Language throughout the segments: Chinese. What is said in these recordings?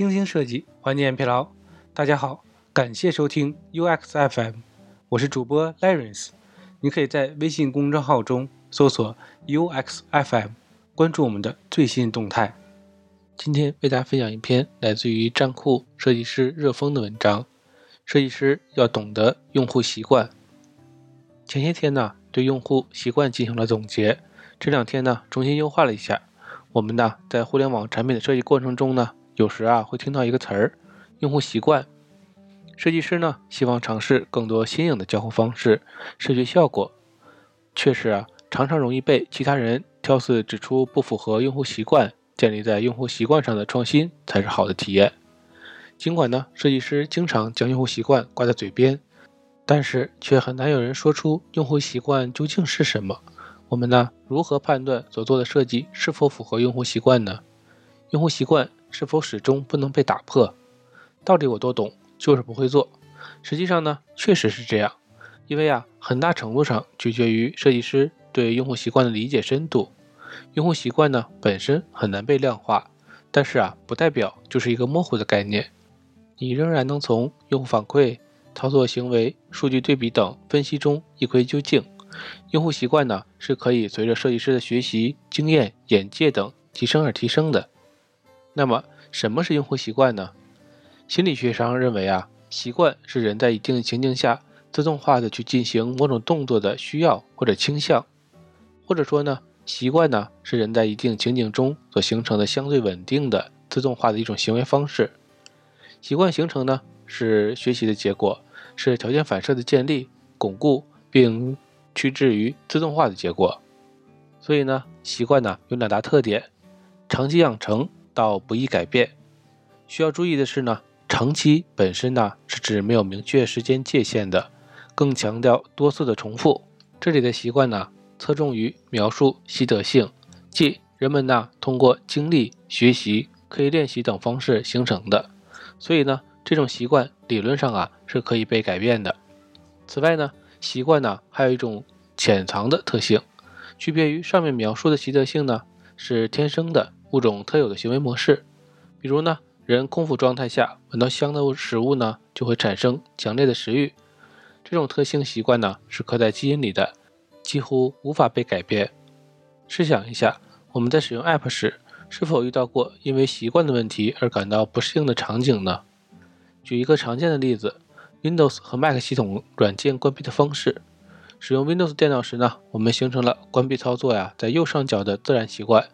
精心设计，缓解疲劳。大家好，感谢收听 UX FM，我是主播 Lawrence。你可以在微信公众号中搜索 UX FM，关注我们的最新动态。今天为大家分享一篇来自于站酷设计师热风的文章。设计师要懂得用户习惯。前些天呢，对用户习惯进行了总结，这两天呢，重新优化了一下。我们呢，在互联网产品的设计过程中呢，有时啊会听到一个词儿“用户习惯”。设计师呢，希望尝试更多新颖的交互方式、视觉效果。确实啊，常常容易被其他人挑刺指出不符合用户习惯。建立在用户习惯上的创新才是好的体验。尽管呢，设计师经常将用户习惯挂在嘴边，但是却很难有人说出用户习惯究竟是什么。我们呢，如何判断所做的设计是否符合用户习惯呢？用户习惯是否始终不能被打破？道理我都懂，就是不会做。实际上呢，确实是这样，因为啊，很大程度上取决于设计师对用户习惯的理解深度。用户习惯呢，本身很难被量化，但是啊，不代表就是一个模糊的概念。你仍然能从用户反馈、操作行为、数据对比等分析中一窥究竟。用户习惯呢是可以随着设计师的学习经验、眼界等提升而提升的。那么，什么是用户习惯呢？心理学上认为啊，习惯是人在一定情境下自动化的去进行某种动作的需要或者倾向，或者说呢，习惯呢是人在一定情景中所形成的相对稳定的自动化的一种行为方式。习惯形成呢，是学习的结果，是条件反射的建立、巩固，并趋至于自动化的结果。所以呢，习惯呢有两大特点：长期养成到不易改变。需要注意的是呢，长期本身呢是指没有明确时间界限的，更强调多次的重复。这里的习惯呢，侧重于描述习得性，即人们呢通过经历、学习、刻意练习等方式形成的。所以呢，这种习惯理论上啊是可以被改变的。此外呢，习惯呢还有一种潜藏的特性，区别于上面描述的习得性呢，是天生的物种特有的行为模式。比如呢，人空腹状态下闻到香的食物呢，就会产生强烈的食欲。这种特性习惯呢是刻在基因里的，几乎无法被改变。试想一下，我们在使用 App 时。是否遇到过因为习惯的问题而感到不适应的场景呢？举一个常见的例子：Windows 和 Mac 系统软件关闭的方式。使用 Windows 电脑时呢，我们形成了关闭操作呀在右上角的自然习惯。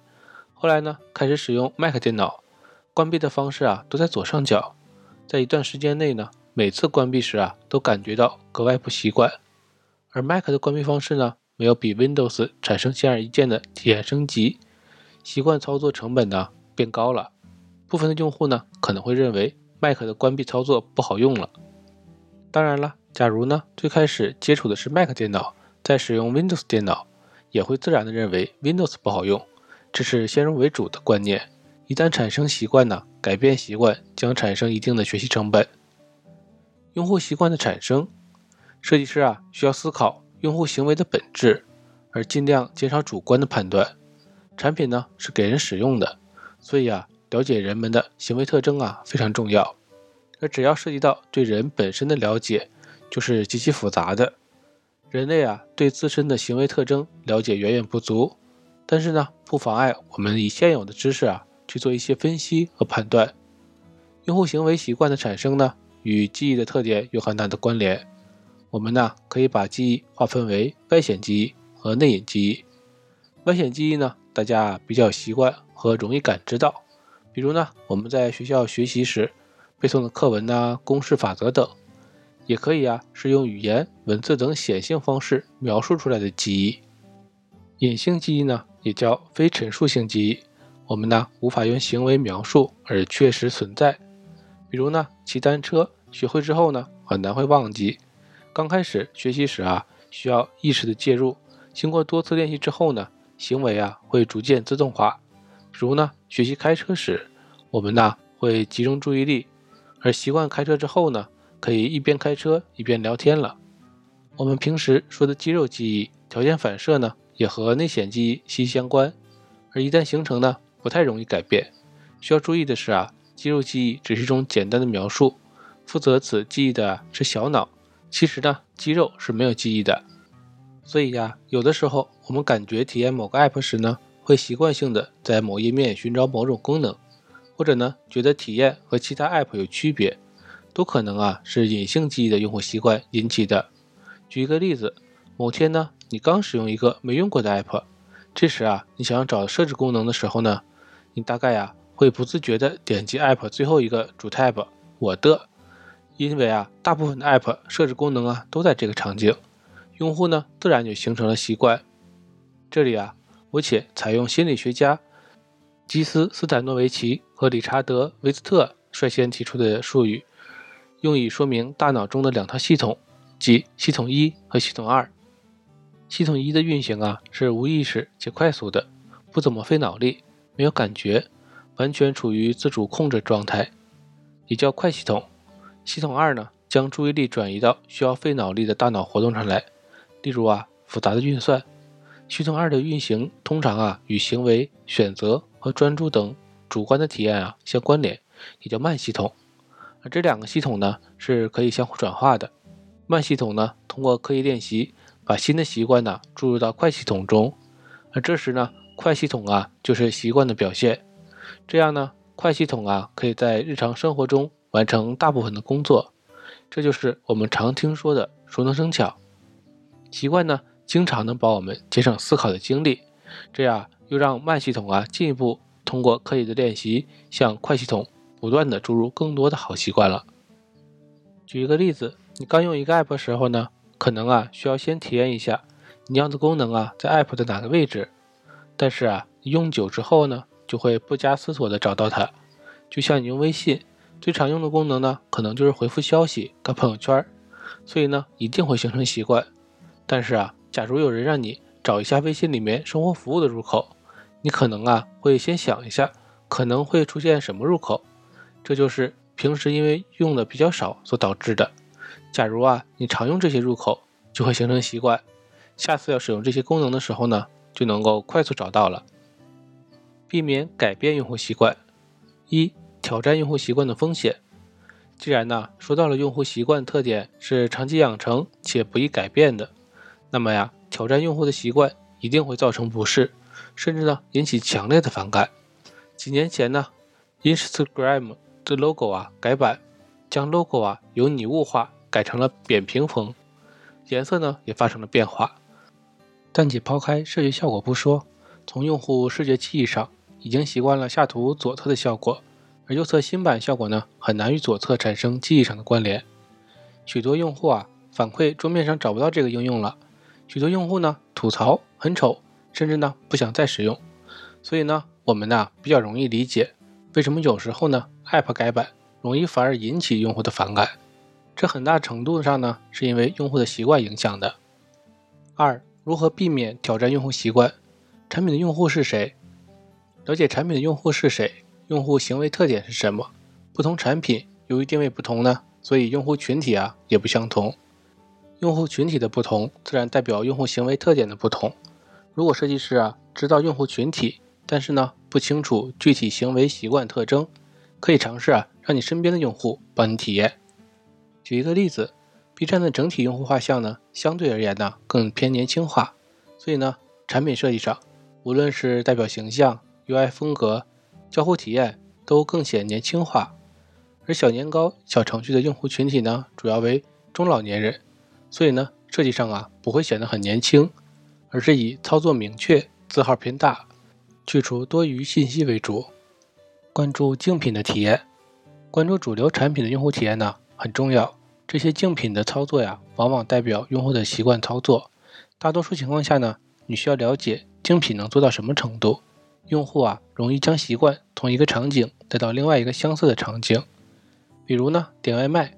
后来呢，开始使用 Mac 电脑，关闭的方式啊都在左上角。在一段时间内呢，每次关闭时啊都感觉到格外不习惯。而 Mac 的关闭方式呢，没有比 Windows 产生显而易见的体验升级。习惯操作成本呢变高了，部分的用户呢可能会认为 Mac 的关闭操作不好用了。当然了，假如呢最开始接触的是 Mac 电脑，在使用 Windows 电脑，也会自然的认为 Windows 不好用。这是先入为主的观念。一旦产生习惯呢，改变习惯将产生一定的学习成本。用户习惯的产生，设计师啊需要思考用户行为的本质，而尽量减少主观的判断。产品呢是给人使用的，所以啊，了解人们的行为特征啊非常重要。而只要涉及到对人本身的了解，就是极其复杂的。人类啊对自身的行为特征了解远远不足，但是呢不妨碍我们以现有的知识啊去做一些分析和判断。用户行为习惯的产生呢与记忆的特点有很大的关联。我们呢可以把记忆划分为外显记忆和内隐记忆。外显记忆呢。大家比较习惯和容易感知到，比如呢，我们在学校学习时背诵的课文呐、公式、法则等，也可以啊，是用语言、文字等显性方式描述出来的记忆。隐性记忆呢，也叫非陈述性记忆，我们呢无法用行为描述而确实存在。比如呢，骑单车学会之后呢，很难会忘记。刚开始学习时啊，需要意识的介入，经过多次练习之后呢。行为啊会逐渐自动化，如呢学习开车时，我们呢会集中注意力，而习惯开车之后呢，可以一边开车一边聊天了。我们平时说的肌肉记忆、条件反射呢，也和内显记忆息息相关，而一旦形成呢，不太容易改变。需要注意的是啊，肌肉记忆只是一种简单的描述，负责此记忆的是小脑。其实呢，肌肉是没有记忆的。所以呀，有的时候我们感觉体验某个 app 时呢，会习惯性的在某页面寻找某种功能，或者呢，觉得体验和其他 app 有区别，都可能啊是隐性记忆的用户习惯引起的。举一个例子，某天呢，你刚使用一个没用过的 app，这时啊，你想要找设置功能的时候呢，你大概呀会不自觉的点击 app 最后一个主 tab 我的，因为啊，大部分的 app 设置功能啊都在这个场景，用户呢自然就形成了习惯。这里啊，我且采用心理学家基斯斯坦诺维奇和理查德维斯特率先提出的术语，用以说明大脑中的两套系统。即系统一和系统二。系统一的运行啊是无意识且快速的，不怎么费脑力，没有感觉，完全处于自主控制状态，也叫快系统。系统二呢将注意力转移到需要费脑力的大脑活动上来，例如啊复杂的运算。系统二的运行通常啊与行为、选择和专注等主观的体验啊相关联，也叫慢系统。而这两个系统呢是可以相互转化的。慢系统呢，通过刻意练习，把新的习惯呢注入到快系统中，而这时呢，快系统啊就是习惯的表现。这样呢，快系统啊可以在日常生活中完成大部分的工作，这就是我们常听说的熟能生巧。习惯呢，经常能帮我们节省思考的精力，这样又让慢系统啊进一步通过刻意的练习，向快系统不断的注入更多的好习惯了。举一个例子。你刚用一个 app 时候呢，可能啊需要先体验一下你要的功能啊在 app 的哪个位置。但是啊，你用久之后呢，就会不加思索的找到它。就像你用微信，最常用的功能呢，可能就是回复消息、看朋友圈，所以呢，一定会形成习惯。但是啊，假如有人让你找一下微信里面生活服务的入口，你可能啊会先想一下，可能会出现什么入口。这就是平时因为用的比较少所导致的。假如啊，你常用这些入口，就会形成习惯。下次要使用这些功能的时候呢，就能够快速找到了。避免改变用户习惯。一、挑战用户习惯的风险。既然呢，说到了用户习惯特点是长期养成且不易改变的，那么呀，挑战用户的习惯一定会造成不适，甚至呢，引起强烈的反感。几年前呢，Instagram 的 logo 啊改版，将 logo 啊由拟物化。改成了扁平风，颜色呢也发生了变化。但且抛开视觉效果不说，从用户视觉记忆上，已经习惯了下图左侧的效果，而右侧新版效果呢很难与左侧产生记忆上的关联。许多用户啊反馈桌面上找不到这个应用了，许多用户呢吐槽很丑，甚至呢不想再使用。所以呢我们呢比较容易理解为什么有时候呢 App 改版容易反而引起用户的反感。这很大程度上呢，是因为用户的习惯影响的。二、如何避免挑战用户习惯？产品的用户是谁？了解产品的用户是谁，用户行为特点是什么？不同产品由于定位不同呢，所以用户群体啊也不相同。用户群体的不同，自然代表用户行为特点的不同。如果设计师啊知道用户群体，但是呢不清楚具体行为习惯特征，可以尝试啊让你身边的用户帮你体验。举一个例子，B 站的整体用户画像呢，相对而言呢更偏年轻化，所以呢，产品设计上，无论是代表形象、UI 风格、交互体验，都更显年轻化。而小年糕小程序的用户群体呢，主要为中老年人，所以呢，设计上啊不会显得很年轻，而是以操作明确、字号偏大、去除多余信息为主。关注竞品的体验，关注主流产品的用户体验呢？很重要，这些竞品的操作呀，往往代表用户的习惯操作。大多数情况下呢，你需要了解竞品能做到什么程度。用户啊，容易将习惯从一个场景带到另外一个相似的场景。比如呢，点外卖，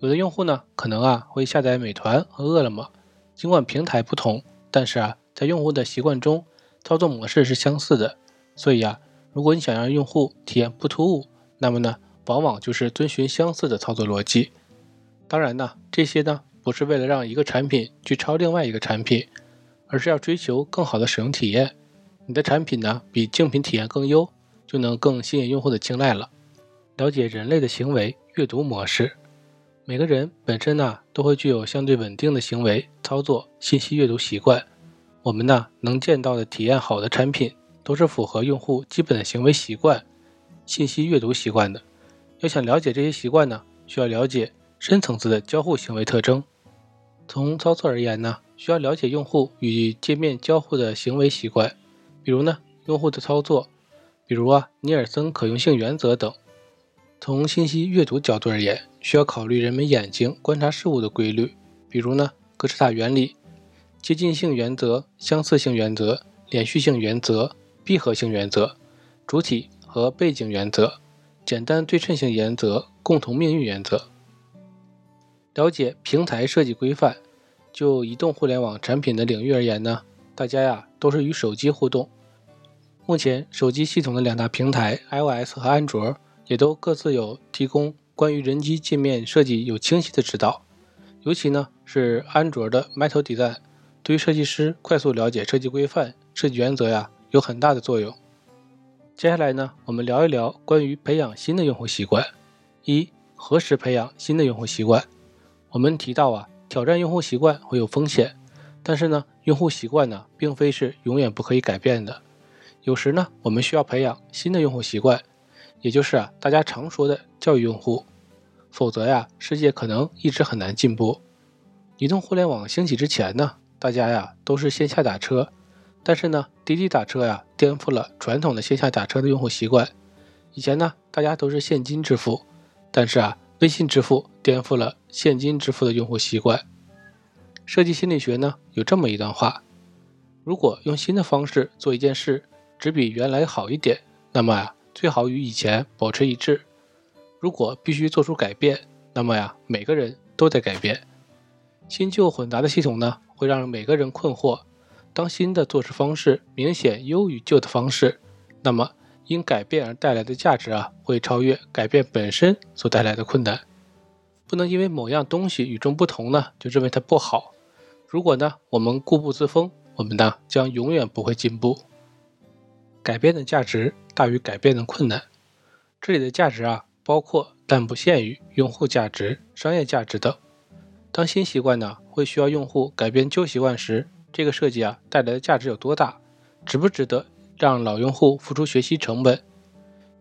有的用户呢，可能啊会下载美团和饿了么，尽管平台不同，但是啊，在用户的习惯中，操作模式是相似的。所以啊，如果你想让用户体验不突兀，那么呢？往往就是遵循相似的操作逻辑。当然呢，这些呢不是为了让一个产品去抄另外一个产品，而是要追求更好的使用体验。你的产品呢比竞品体验更优，就能更吸引用户的青睐了。了解人类的行为阅读模式。每个人本身呢都会具有相对稳定的行为操作信息阅读习惯。我们呢能见到的体验好的产品，都是符合用户基本的行为习惯、信息阅读习惯的。要想了解这些习惯呢，需要了解深层次的交互行为特征。从操作而言呢，需要了解用户与界面交互的行为习惯，比如呢用户的操作，比如啊尼尔森可用性原则等。从信息阅读角度而言，需要考虑人们眼睛观察事物的规律，比如呢格式塔原理。接近性原则、相似性原则、连续性原则、闭合性原则、主体和背景原则、简单对称性原则、共同命运原则。了解平台设计规范。就移动互联网产品的领域而言呢，大家呀都是与手机互动。目前手机系统的两大平台 iOS 和安卓也都各自有提供关于人机界面设计有清晰的指导，尤其呢是安卓的 Metal Design。对于设计师快速了解设计规范、设计原则呀，有很大的作用。接下来呢，我们聊一聊关于培养新的用户习惯。一、何时培养新的用户习惯？我们提到啊，挑战用户习惯会有风险，但是呢，用户习惯呢，并非是永远不可以改变的。有时呢，我们需要培养新的用户习惯，也就是啊，大家常说的教育用户。否则呀，世界可能一直很难进步。移动互联网兴起之前呢？大家呀都是线下打车，但是呢，滴滴打车呀颠覆了传统的线下打车的用户习惯。以前呢，大家都是现金支付，但是啊，微信支付颠覆了现金支付的用户习惯。设计心理学呢有这么一段话：如果用新的方式做一件事，只比原来好一点，那么呀，最好与以前保持一致。如果必须做出改变，那么呀，每个人都在改变。新旧混杂的系统呢？会让每个人困惑。当新的做事方式明显优于旧的方式，那么因改变而带来的价值啊，会超越改变本身所带来的困难。不能因为某样东西与众不同呢，就认为它不好。如果呢，我们固步自封，我们呢将永远不会进步。改变的价值大于改变的困难。这里的价值啊，包括但不限于用户价值、商业价值等。当新习惯呢会需要用户改变旧习惯时，这个设计啊带来的价值有多大？值不值得让老用户付出学习成本？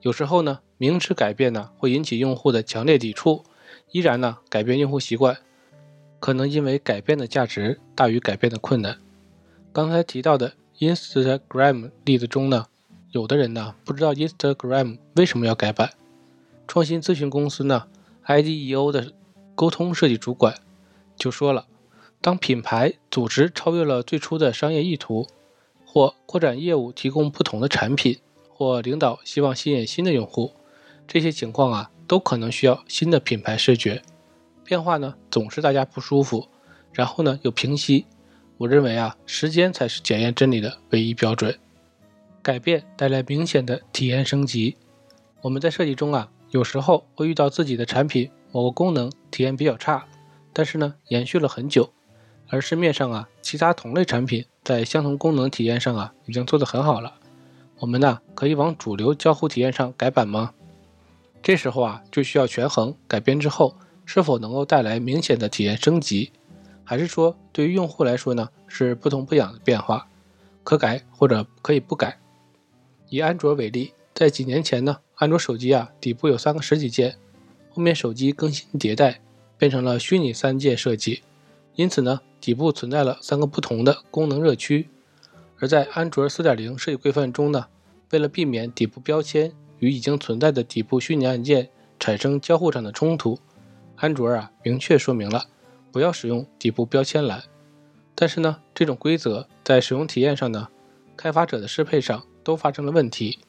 有时候呢，明知改变呢会引起用户的强烈抵触，依然呢改变用户习惯，可能因为改变的价值大于改变的困难。刚才提到的 Instagram 例子中呢，有的人呢不知道 Instagram 为什么要改版。创新咨询公司呢 IDEO 的沟通设计主管。就说了，当品牌组织超越了最初的商业意图，或扩展业务提供不同的产品，或领导希望吸引新的用户，这些情况啊，都可能需要新的品牌视觉。变化呢，总是大家不舒服，然后呢又平息。我认为啊，时间才是检验真理的唯一标准。改变带来明显的体验升级。我们在设计中啊，有时候会遇到自己的产品某个功能体验比较差。但是呢，延续了很久，而市面上啊，其他同类产品在相同功能体验上啊，已经做得很好了。我们呢，可以往主流交互体验上改版吗？这时候啊，就需要权衡改编之后是否能够带来明显的体验升级，还是说对于用户来说呢，是不痛不痒的变化，可改或者可以不改。以安卓为例，在几年前呢，安卓手机啊，底部有三个实体键，后面手机更新迭代。变成了虚拟三键设计，因此呢，底部存在了三个不同的功能热区。而在安卓4.0设计规范中呢，为了避免底部标签与已经存在的底部虚拟按键产生交互上的冲突，安卓啊明确说明了不要使用底部标签栏。但是呢，这种规则在使用体验上呢，开发者的适配上都发生了问题，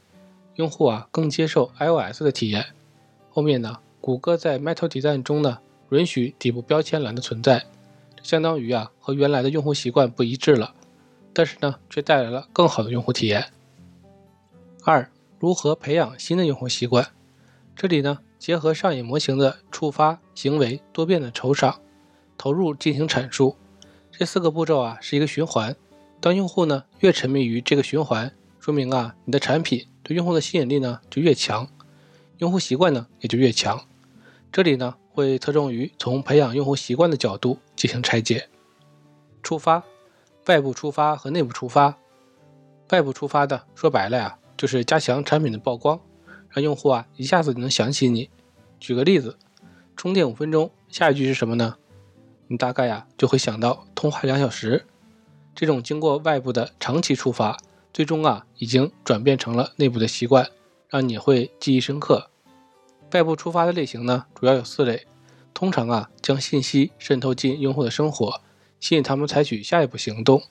用户啊更接受 iOS 的体验。后面呢，谷歌在 Metal Design 中呢。允许底部标签栏的存在，相当于啊和原来的用户习惯不一致了，但是呢却带来了更好的用户体验。二、如何培养新的用户习惯？这里呢结合上瘾模型的触发行为多变的酬赏投入进行阐述。这四个步骤啊是一个循环，当用户呢越沉迷于这个循环，说明啊你的产品对用户的吸引力呢就越强。用户习惯呢也就越强。这里呢会侧重于从培养用户习惯的角度进行拆解。出发，外部出发和内部出发。外部出发的说白了呀，就是加强产品的曝光，让用户啊一下子就能想起你。举个例子，充电五分钟，下一句是什么呢？你大概呀就会想到通话两小时。这种经过外部的长期触发，最终啊已经转变成了内部的习惯，让你会记忆深刻。外部触发的类型呢，主要有四类，通常啊将信息渗透进用户的生活。吸引他们采取下一步行动。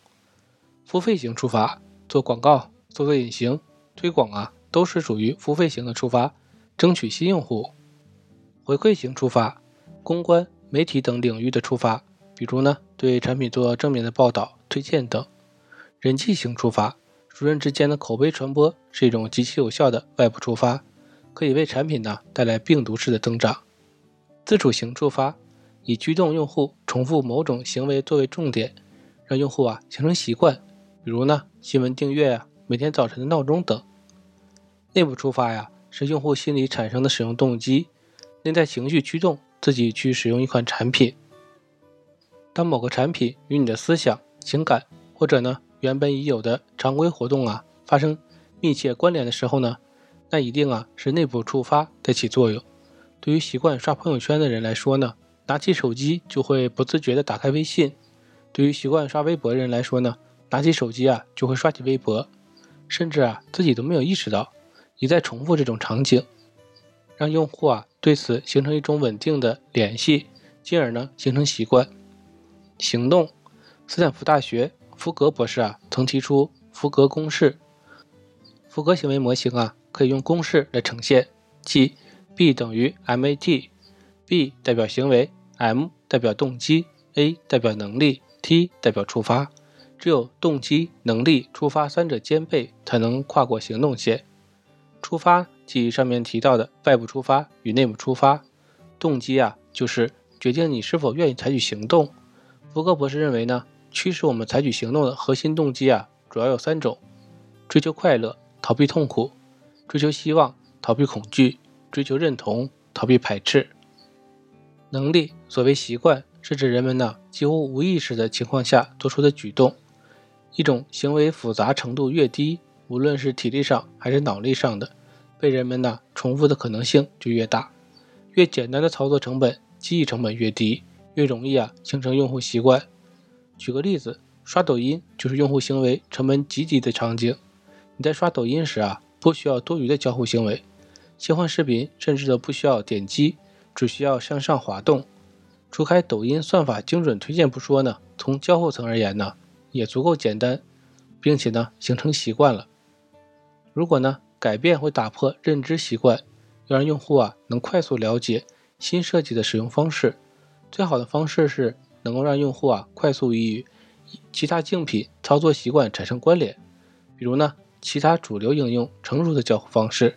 付费型触发，做广告、做做隐形、推广啊，都是属于付费型的触发，争取新用户。回馈型触发，公关、媒体等领域的触发，比如呢，对产品做正面的报道、推荐等。人际型触发，熟人之间的口碑传播是一种极其有效的外部触发，可以为产品呢带来病毒式的增长。自主型触发。以驱动用户重复某种行为作为重点，让用户啊形成习惯，比如呢新闻订阅啊、每天早晨的闹钟等。内部触发呀是用户心理产生的使用动机，内在情绪驱动自己去使用一款产品。当某个产品与你的思想、情感或者呢原本已有的常规活动啊发生密切关联的时候呢，那一定啊是内部触发在起作用。对于习惯刷朋友圈的人来说呢。拿起手机就会不自觉地打开微信。对于习惯刷微博的人来说呢，拿起手机啊就会刷起微博，甚至啊自己都没有意识到，一再重复这种场景，让用户啊对此形成一种稳定的联系，进而呢形成习惯。行动，斯坦福大学福格博士啊曾提出福格公式。福格行为模型啊可以用公式来呈现，即 B 等于 MAT。B 代表行为，M 代表动机，A 代表能力，T 代表触发。只有动机、能力、触发三者兼备，才能跨过行动线。触发即上面提到的外部触发与内部触发。动机啊，就是决定你是否愿意采取行动。福格博士认为呢，驱使我们采取行动的核心动机啊，主要有三种：追求快乐，逃避痛苦；追求希望，逃避恐惧；追求认同，逃避排斥。能力，所谓习惯，是指人们呢几乎无意识的情况下做出的举动。一种行为复杂程度越低，无论是体力上还是脑力上的，被人们呢重复的可能性就越大。越简单的操作成本、记忆成本越低，越容易啊形成用户习惯。举个例子，刷抖音就是用户行为成本极低的场景。你在刷抖音时啊，不需要多余的交互行为，切换视频甚至都不需要点击。只需要向上滑动，除开抖音算法精准推荐不说呢，从交互层而言呢，也足够简单，并且呢形成习惯了。如果呢改变会打破认知习惯，要让用户啊能快速了解新设计的使用方式，最好的方式是能够让用户啊快速与其他竞品操作习惯产生关联，比如呢其他主流应用成熟的交互方式。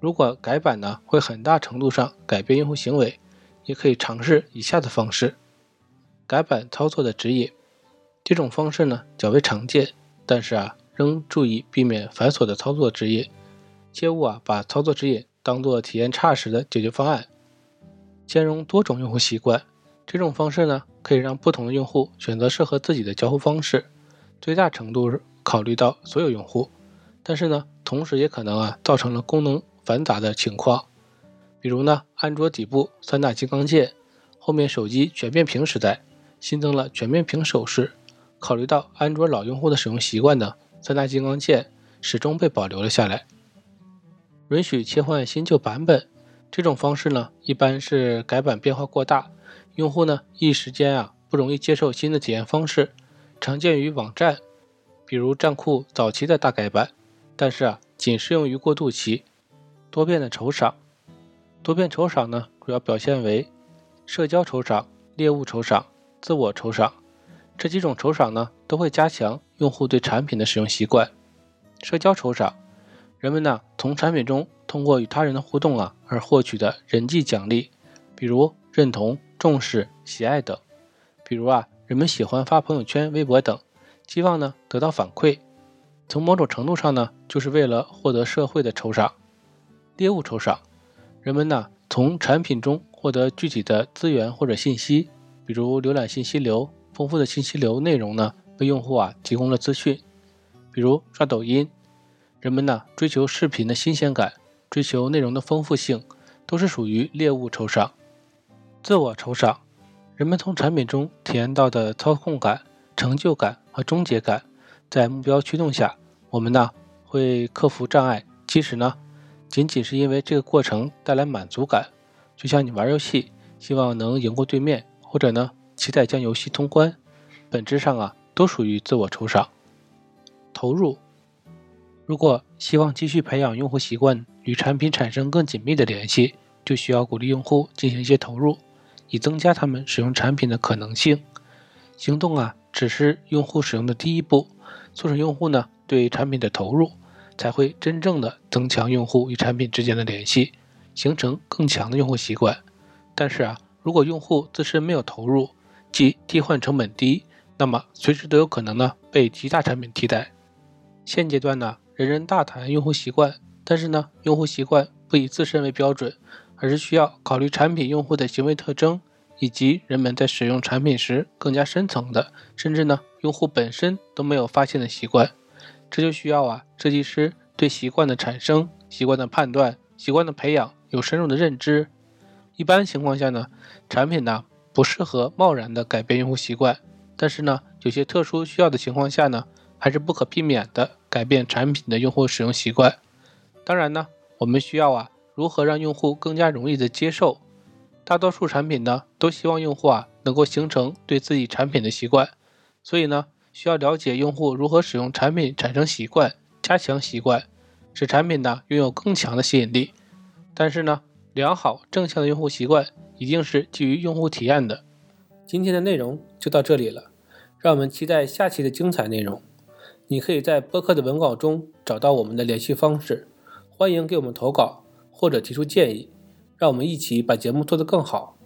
如果改版呢，会很大程度上改变用户行为，也可以尝试以下的方式：改版操作的指引。这种方式呢较为常见，但是啊，仍注意避免繁琐的操作指引，切勿啊把操作指引当做体验差时的解决方案。兼容多种用户习惯，这种方式呢可以让不同的用户选择适合自己的交互方式，最大程度考虑到所有用户，但是呢，同时也可能啊造成了功能。繁杂的情况，比如呢，安卓底部三大金刚键，后面手机全面屏时代新增了全面屏手势。考虑到安卓老用户的使用习惯呢，三大金刚键始终被保留了下来。允许切换新旧版本，这种方式呢，一般是改版变化过大，用户呢一时间啊不容易接受新的体验方式，常见于网站，比如站酷早期的大改版，但是啊仅适用于过渡期。多变的酬赏，多变酬赏呢，主要表现为社交酬赏、猎物酬赏、自我酬赏。这几种酬赏呢，都会加强用户对产品的使用习惯。社交酬赏，人们呢从产品中通过与他人的互动啊而获取的人际奖励，比如认同、重视、喜爱等。比如啊，人们喜欢发朋友圈、微博等，希望呢得到反馈。从某种程度上呢，就是为了获得社会的酬赏。猎物酬赏，人们呢从产品中获得具体的资源或者信息，比如浏览信息流，丰富的信息流内容呢为用户啊提供了资讯，比如刷抖音，人们呢追求视频的新鲜感，追求内容的丰富性，都是属于猎物酬赏。自我酬赏，人们从产品中体验到的操控感、成就感和终结感，在目标驱动下，我们呢会克服障碍，即使呢仅仅是因为这个过程带来满足感，就像你玩游戏，希望能赢过对面，或者呢期待将游戏通关，本质上啊都属于自我酬赏。投入，如果希望继续培养用户习惯，与产品产生更紧密的联系，就需要鼓励用户进行一些投入。以增加他们使用产品的可能性。行动啊，只是用户使用的第一步，促使用户呢对产品的投入，才会真正的增强用户与产品之间的联系，形成更强的用户习惯。但是啊，如果用户自身没有投入，即替换成本低，那么随时都有可能呢被其他产品替代。现阶段呢，人人大谈用户习惯，但是呢，用户习惯不以自身为标准。而是需要考虑产品用户的行为特征，以及人们在使用产品时更加深层的，甚至呢用户本身都没有发现的习惯。这就需要啊设计师对习惯的产生、习惯的判断、习惯的培养有深入的认知。一般情况下呢，产品呢不适合贸然的改变用户习惯，但是呢有些特殊需要的情况下呢，还是不可避免的改变产品的用户使用习惯。当然呢，我们需要啊。如何让用户更加容易的接受？大多数产品呢，都希望用户啊能够形成对自己产品的习惯，所以呢，需要了解用户如何使用产品产生习惯，加强习惯，使产品呢拥有更强的吸引力。但是呢，良好正向的用户习惯一定是基于用户体验的。今天的内容就到这里了，让我们期待下期的精彩内容。你可以在播客的文稿中找到我们的联系方式，欢迎给我们投稿。或者提出建议，让我们一起把节目做得更好。